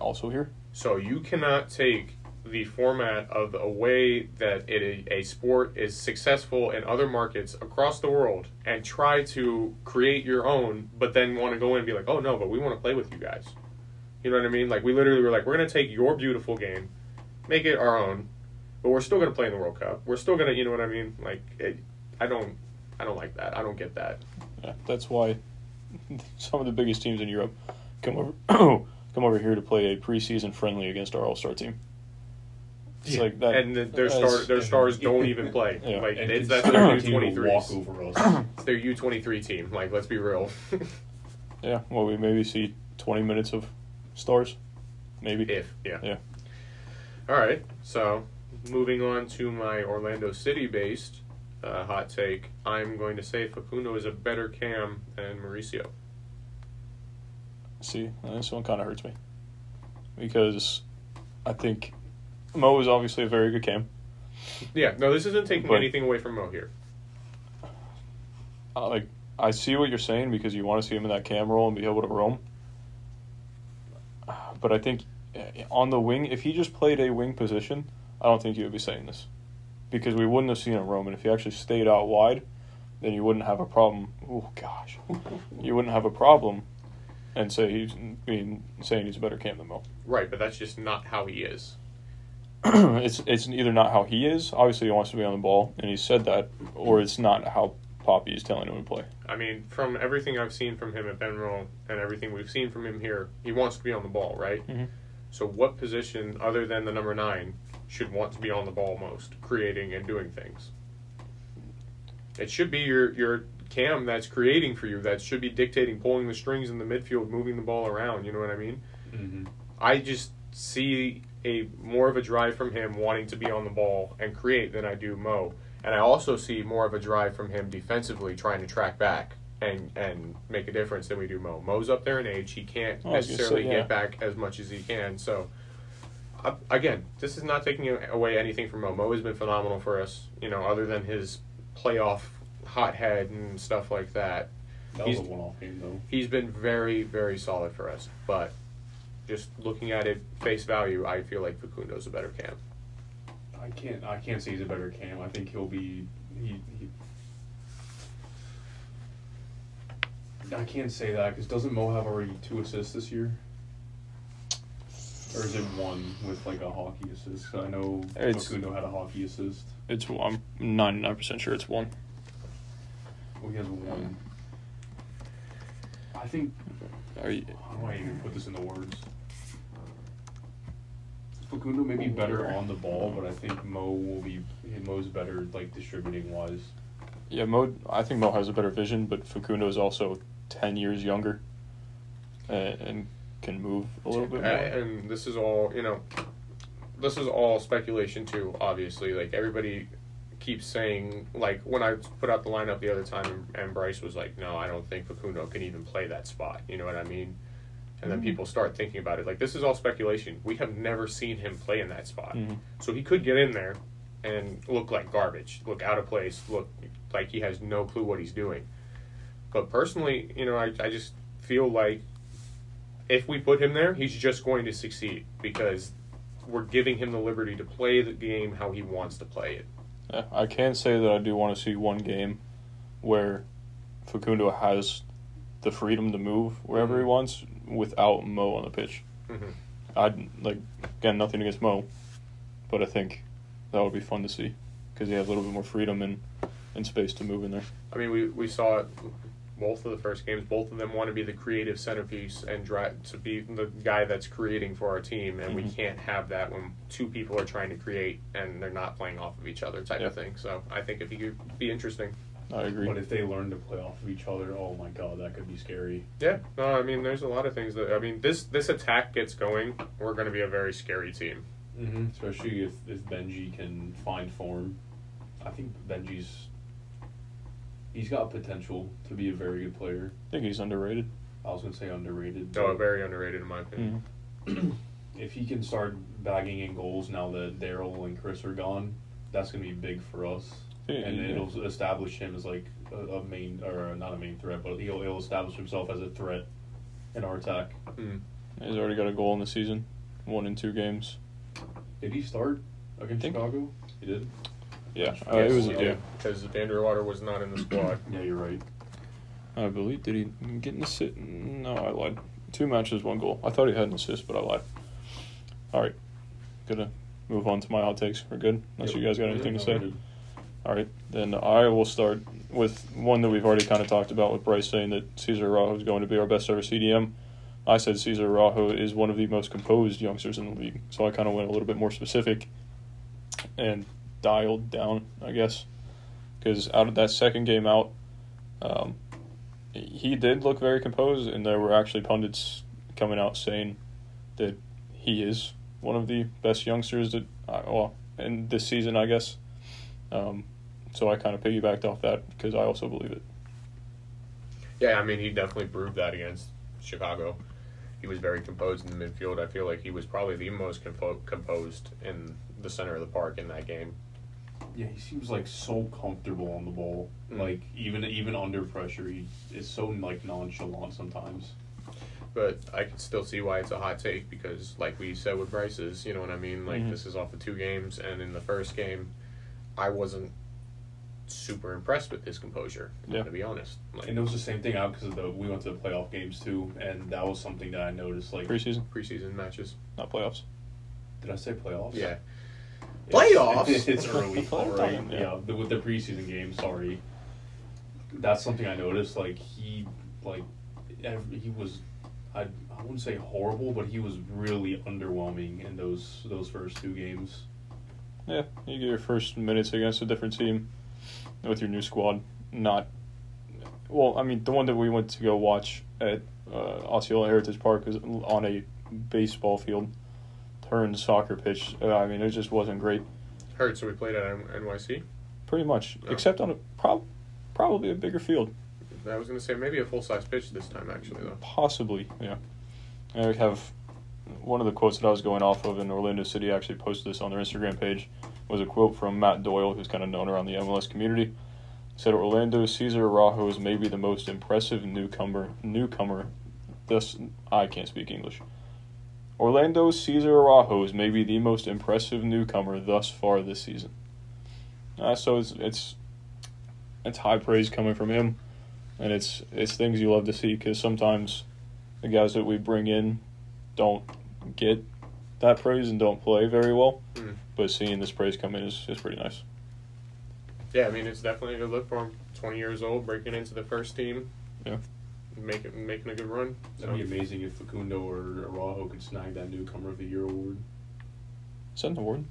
Also here. So you cannot take the format of a way that it a sport is successful in other markets across the world and try to create your own, but then want to go in and be like, oh no, but we want to play with you guys. You know what I mean? Like we literally were like, we're gonna take your beautiful game, make it our own, but we're still gonna play in the World Cup. We're still gonna, you know what I mean? Like, it, I don't, I don't like that. I don't get that. Yeah, that's why some of the biggest teams in Europe come over come over here to play a preseason friendly against our All Star team. It's Yeah. like that. and the, their star, their stars don't even play. Yeah. Like and it's, that's their U twenty will threes. walk over us. It's their U twenty three team. Like, let's be real. Yeah, well, we maybe see 20 minutes of stars. Maybe. if yeah. Yeah. All right. So, moving on to my Orlando City based uh, hot take, I'm going to say Facundo is a better cam than Mauricio. See, this one kind of hurts me. Because I think Mo is obviously a very good cam. Yeah. No, this isn't taking But- anything away from Mo here. Uh, like, I see what you're saying because you want to see him in that cam role and be able to roam. But I think uh, on the wing, if he just played a wing position, I don't think you would be saying this. Because we wouldn't have seen him roam. And if he actually stayed out wide, then you wouldn't have a problem. Oh, gosh. you wouldn't have a problem and say he's being saying he's a better cam than Mo. Right, but that's just not how he is. it's it's either not how he is. Obviously, he wants to be on the ball, and he said that, or it's not how Poppy is telling him to play. I mean, from everything I've seen from him at Peñarol and everything we've seen from him here, he wants to be on the ball, right? Mhm. So, what position other than the number nine should want to be on the ball most, creating and doing things. It should be your your Cam that's creating for you. That should be dictating, pulling the strings in the midfield, moving the ball around. You know what I mean? Mm-hmm. I just see a more of a drive from him wanting to be on the ball and create than I do Mo. And I also see more of a drive from him defensively trying to track back and and make a difference than we do Mo. Mo's up there in age; he can't necessarily say, yeah. get back as much as he can. So. Uh, again, this is not taking away anything from Mo. Mo has been phenomenal for us, you know, other than his playoff hothead and stuff like that. That was a He's- one-off game though. He's been very, very solid for us. But just looking at it face value, I feel like Facundo's a better cam. I can't. I can't say he's a better Cam. I think he'll be. He. he I can't say that because doesn't Mo have already two assists this year? Or is it one with like a hockey assist? 'Cause I know It's- Facundo had a hockey assist. It's I'm ninety nine percent sure it's one. Well, he has one. I think. Are you, How do I even put this into words? Facundo may be better on the ball, but I think Mo will be. Mo's better like distributing wise. yeah, Mo. I think Mo has a better vision, but Facundo is also ten years younger, and, and can move a little bit more. and this is all, you know, this is all speculation too, obviously. Like everybody keeps saying, like when I put out the lineup the other time and Bryce was like, no, I don't think Facundo can even play that spot. You know what I mean? And then people start thinking about it. Like this is all speculation. We have never seen him play in that spot. Mhm. So he could get in there and look like garbage, look out of place, look like he has no clue what he's doing. But personally, you know, I, I just feel like if we put him there, he's just going to succeed because we're giving him the liberty to play the game how he wants to play it. Yeah, I can say that I do want to see one game where Facundo has the freedom to move wherever he Mhm. wants without Mo on the pitch. Mhm. I'd like again nothing against Mo, but I think that would be fun to see because he has a little bit more freedom and and space to move in there. I mean, we, we saw it both of the first games. Both of them want to be the creative centerpiece and drive to be the guy that's creating for our team, and we Mhm. can't have that when two people are trying to create and they're not playing off of each other type Yeah. of thing. So I think if he could be interesting. I agree. But if they learn to play off of each other, oh my god, that could be scary. Yeah, no, I mean, there's a lot of things that I mean. This this attack gets going, we're going to be a very scary team. Mm-hmm. Especially if, if Benji can find form. I think Benji's he's got potential to be a very good player. I think he's underrated. I was gonna say underrated. No, very underrated in my opinion. Mhm. if he can start bagging in goals now that Daryl and Chris are gone, that's gonna be big for us. Yeah, and yeah. it'll establish him as like a, a main or not a main threat, but he'll, he'll establish himself as a threat in our attack. Mm. He's already got a goal in the season, one in two games. Did he start against Think- Chicago? He did. Yeah, uh, it was. Yeah, because van der Water was not in the squad. Yeah, you're right. I believe. Did he get an assist? No, I lied. Two matches, one goal. I thought he had an assist, but I lied. All right, gonna move on to my hot takes. We're good. Unless Yep. you guys got anything to No, say. All right, then I will start with one that we've already kind of talked about with Bryce saying that Cesar Araujo is going to be our best ever CDM. I said Cesar Araujo is one of the most composed youngsters in the league, so I kind of went a little bit more specific and dialed down, I guess, because out of that second game out, um, he did look very composed, and there were actually pundits coming out saying that he is one of the best youngsters that, uh, well, in this season, I guess. Um, so I kind of piggybacked off that because I also believe it. Yeah, I mean, he definitely proved that against Chicago. He was very composed in the midfield. I feel like he was probably the most compo- composed in the center of the park in that game. Yeah, he seems like so comfortable on the ball. Mm. Like even even under pressure, he is so like nonchalant sometimes. But I can still see why it's a hot take because, like we said with Bryce's, you know what I mean? Like, Mhm. this is off of two games, and in the first game, I wasn't super impressed with his composure, Yeah. to be honest. Like, And it was the same thing out because the we went to the playoff games too, and that was something that I noticed. Like, Preseason, preseason matches. not playoffs. did I say playoffs? Yeah. It's- Playoffs? It's, early, Playoff all right. time, yeah. Yeah, the, with the preseason game. Sorry. That's something I noticed. Like he, like, ev- he was, I, I wouldn't say horrible, but he was really underwhelming in those those first two games. Yeah, you get your first minutes against a different team with your new squad. Not well. I mean, the one that we went to go watch at uh, Osceola Heritage Park was on a baseball field turned soccer pitch. Uh, I mean, it just wasn't great. Heard, so we played at NYC. Pretty much, Oh. except on a prob- probably a bigger field. I was gonna say maybe a full size pitch this time actually though. Possibly, yeah. I have one of the quotes that I was going off of in Orlando City actually posted this on their Instagram page was a quote from Matt Doyle, who's kind of known around the MLS community. He said Orlando Cesar Araujo is maybe the most impressive newcomer newcomer this I can't speak English. Orlando Cesar Araujo is maybe the most impressive newcomer thus far this season. Uh, so it's it's it's high praise coming from him and it's it's things you love to see because sometimes the guys that we bring in don't get that praise and don't play very well. Mhm. But seeing this praise come in is, is pretty nice. Yeah, I mean it's definitely a good look for him. Twenty years old, breaking into the first team. Yeah. Making making a good run. That'd be amazing if Facundo or Araujo could snag that newcomer of the year award. Is that an award?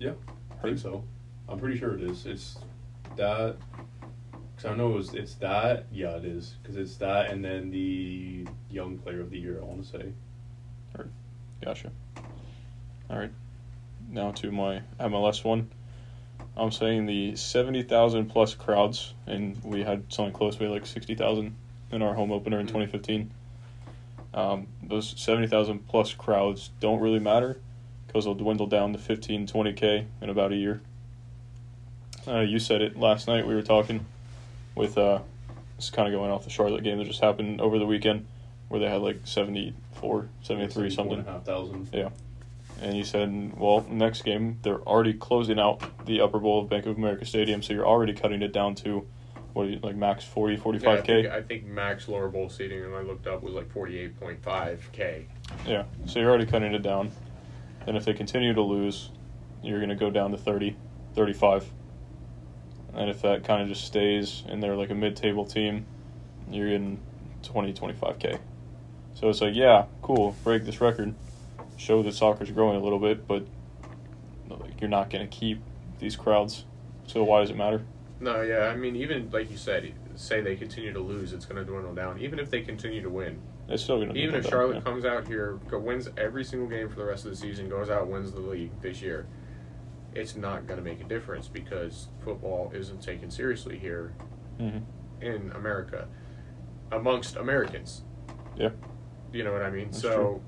Yeah, I think so. I'm pretty sure it is. It's that. Cause I know it was, it's that. Yeah, it is. Because it's that, and then the young player of the year. I want to say. Gotcha. All right. Now to my MLS one. I'm saying the 70,000 plus crowds, and we had something close to like 60,000 in our home opener in Mhm. 2015. Um, those 70,000 plus crowds don't really matter because they'll dwindle down to 15, 20K in about a year. Uh, you said it last night. We were talking with, uh, it's kind of going off the Charlotte game that just happened over the weekend where they had like 74, 73 something. and a half thousand. And you said, well, next game they're already closing out the upper bowl of Bank of America Stadium, so you're already cutting it down to what are you, like max 40, Yeah, I 45 think, k. I think max lower bowl seating, and I looked up was like forty eight point five k. Yeah, so you're already cutting it down. And if they continue to lose, you're going to go down to 30, 35. And if that kind of just stays and they're like a mid-table team, you're getting 20, 25k. So it's like, yeah, cool, break this record, show that soccer's growing a little bit, but you're not going to keep these crowds. So why does it matter? No, yeah, I mean even like you said, say they continue to lose, it's going to dwindle down. Even if they continue to win, It's still going to even if Charlotte comes out here, go, wins every single game for the rest of the season, goes out wins the league this year, it's not going to make a difference because football isn't taken seriously here hmm in America amongst Americans. Yeah. You know what I mean? That's so true.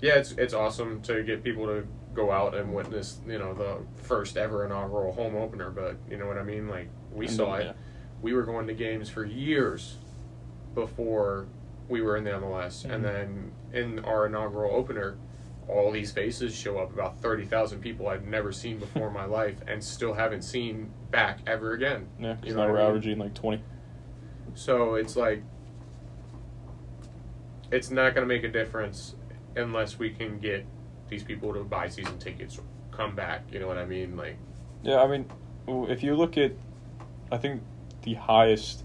yeah, it's it's awesome to get people to go out and witness, you know, the first ever inaugural home opener, but you know what I mean? Like we And saw it. yeah. We were going to games for years before we were in the MLS and Mhm. then in our inaugural opener all these faces show up about 30,000 people I'd never seen before in my life and still haven't seen back ever again. Yeah, because You know now we're I mean? averaging like 20. So it's like it's not going to make a difference unless we can get these people to buy season tickets, come back. You know what I mean? Like Yeah, I mean, if you look at, I think the highest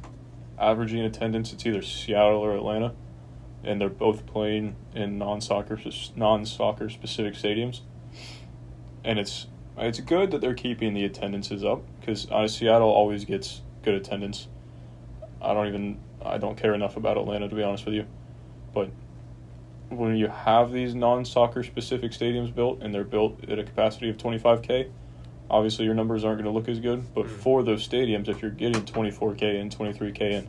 averaging attendance, it's either Seattle or Atlanta, and they're both playing in non-soccer non-soccer specific stadiums, and it's it's good that they're keeping the attendances up because uh, Seattle always gets good attendance. I don't even I don't care enough about Atlanta to be honest with you, but when you have these non-soccer specific stadiums built and they're built at a capacity of 25k obviously your numbers aren't going to look as good but Mhm. for those stadiums if you're getting 24k and 23k in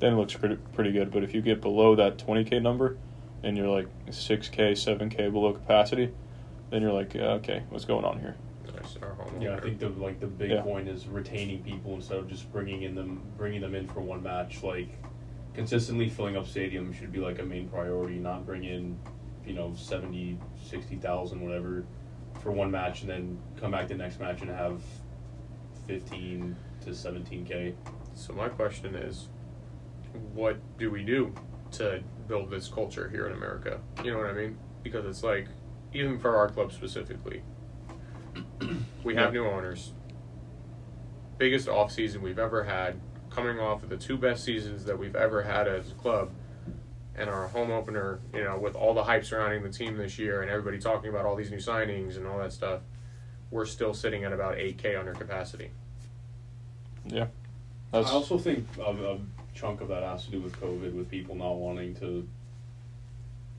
then it looks pretty, pretty good but if you get below that 20k number and you're like 6k 7k below capacity then you're like yeah, okay what's going on here that's our home Yeah, I think the like the big Yeah. point is retaining people instead of just bringing in them, bringing them in for one match. Like consistently filling up stadiums should be like a main priority. Not bring in, you know, 70, 60,000, whatever, for one match, and then come back the next match and have fifteen to seventeen k. So my question is, what do we do to build this culture here in America? You know what I mean? Because it's like, even for our club specifically, we have new owners. Biggest off season we've ever had, coming off of the two best seasons that we've ever had as a club, and our home opener. You know, with all the hype surrounding the team this year and everybody talking about all these new signings and all that stuff. we're still sitting at about 8K under capacity. That's I also think a, a chunk of that has to do with COVID, with people not wanting to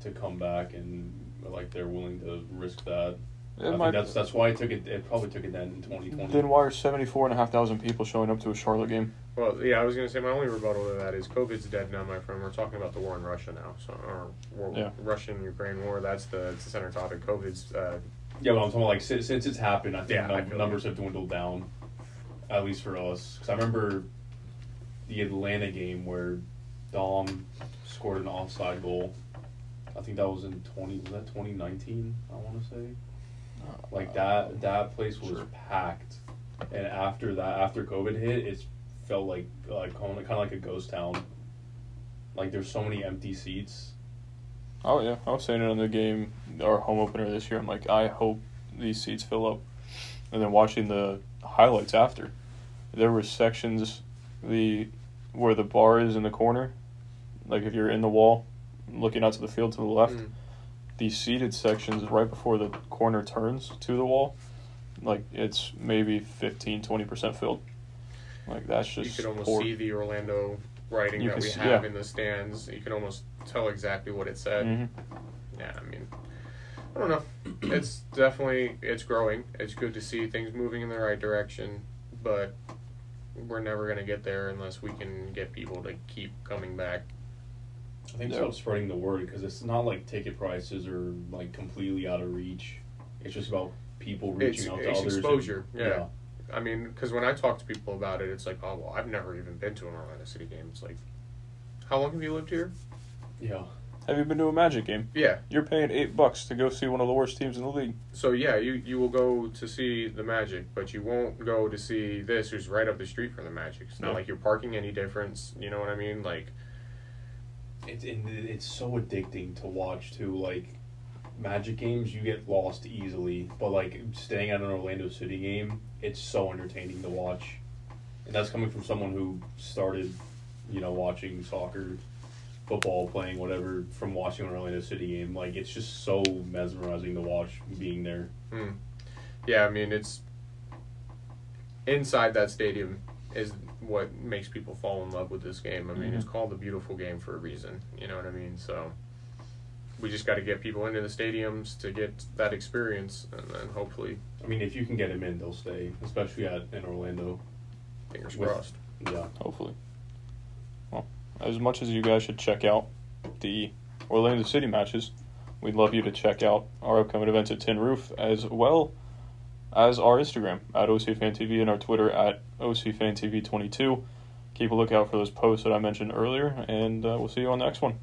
to come back and like they're willing to risk that. I it think might, that's that's why it took it. It probably took it then in twenty twenty. then why are seventy four and a half thousand people showing up to a Charlotte game? Well, yeah, I was going to say my only rebuttal to that is COVID's dead now, my friend. We're talking about the war in Russia now. So, or war, Yeah. Russian Ukraine war. That's the, that's the center topic. COVID's uh, Yeah, but I'm talking like since, since it's happened, I think Yeah, num- feel numbers have dwindled down, at least for us. Because I remember the Atlanta game where Dom scored an offside goal. I think that was in twenty. Was that 2019? I want to say. Like that. That place was Sure. packed, and after that, after COVID hit, it's felt like like kind of like a ghost town. Like there's so many empty seats. Oh yeah, I was saying it on the game, our home opener this year. I'm like, I hope these seats fill up. And then watching the highlights after, there were sections, the where the bar is in the corner, like if you're in the wall, looking out to the field to the left, Mm. the seated sections right before the corner turns to the wall, like it's maybe 15, 20 percent filled. Like that's just you just could almost poor. see the Orlando writing You that we see- have yeah. in the stands. You can almost tell exactly what it said. Mhm. Yeah, I mean, I don't know. It's definitely it's growing. It's good to see things moving in the right direction, but we're never gonna get there unless we can get people to keep coming back. I think Yeah. start spreading the word because it's not like ticket prices are like completely out of reach. It's just about people reaching It's, out to it's others. and- exposure. yeah. I mean, because when I talk to people about it, it's like, oh well, I've never even been to an Orlando City game. It's like, how long have you lived here? yeah, Have you been to a Magic game? Yeah. You're paying eight bucks to go see one of the worst teams in the league. So yeah, you you will go to see the Magic, but you won't go to see this, who's right up the street from the Magic. It's not Yeah. like you're parking any difference. You know what I mean? Like, It's and it's so addicting to watch too. Like Magic games, you get lost easily, but like staying at an Orlando City game, it's so entertaining to watch. And that's coming from someone who started, you know, watching soccer, football, playing whatever from watching an Orlando City game. Like it's just so mesmerizing to watch being there. hmm. yeah, I mean it's inside that stadium is what makes people fall in love with this game. I mean, Mhm. it's called the beautiful game for a reason. You know what I mean? So we just got to get people into the stadiums to get that experience, and then hopefully, I mean, if you can get them in, they'll stay, especially at in Orlando. fingers With- crossed. Yeah. hopefully. Well, as much as you guys should check out the Orlando City matches, we'd love you to check out our upcoming events at Tin Roof as well as our Instagram at OCFanTV and our Twitter at OCFanTV22. Keep a lookout for those posts that I mentioned earlier, and uh, we'll see you on the next one.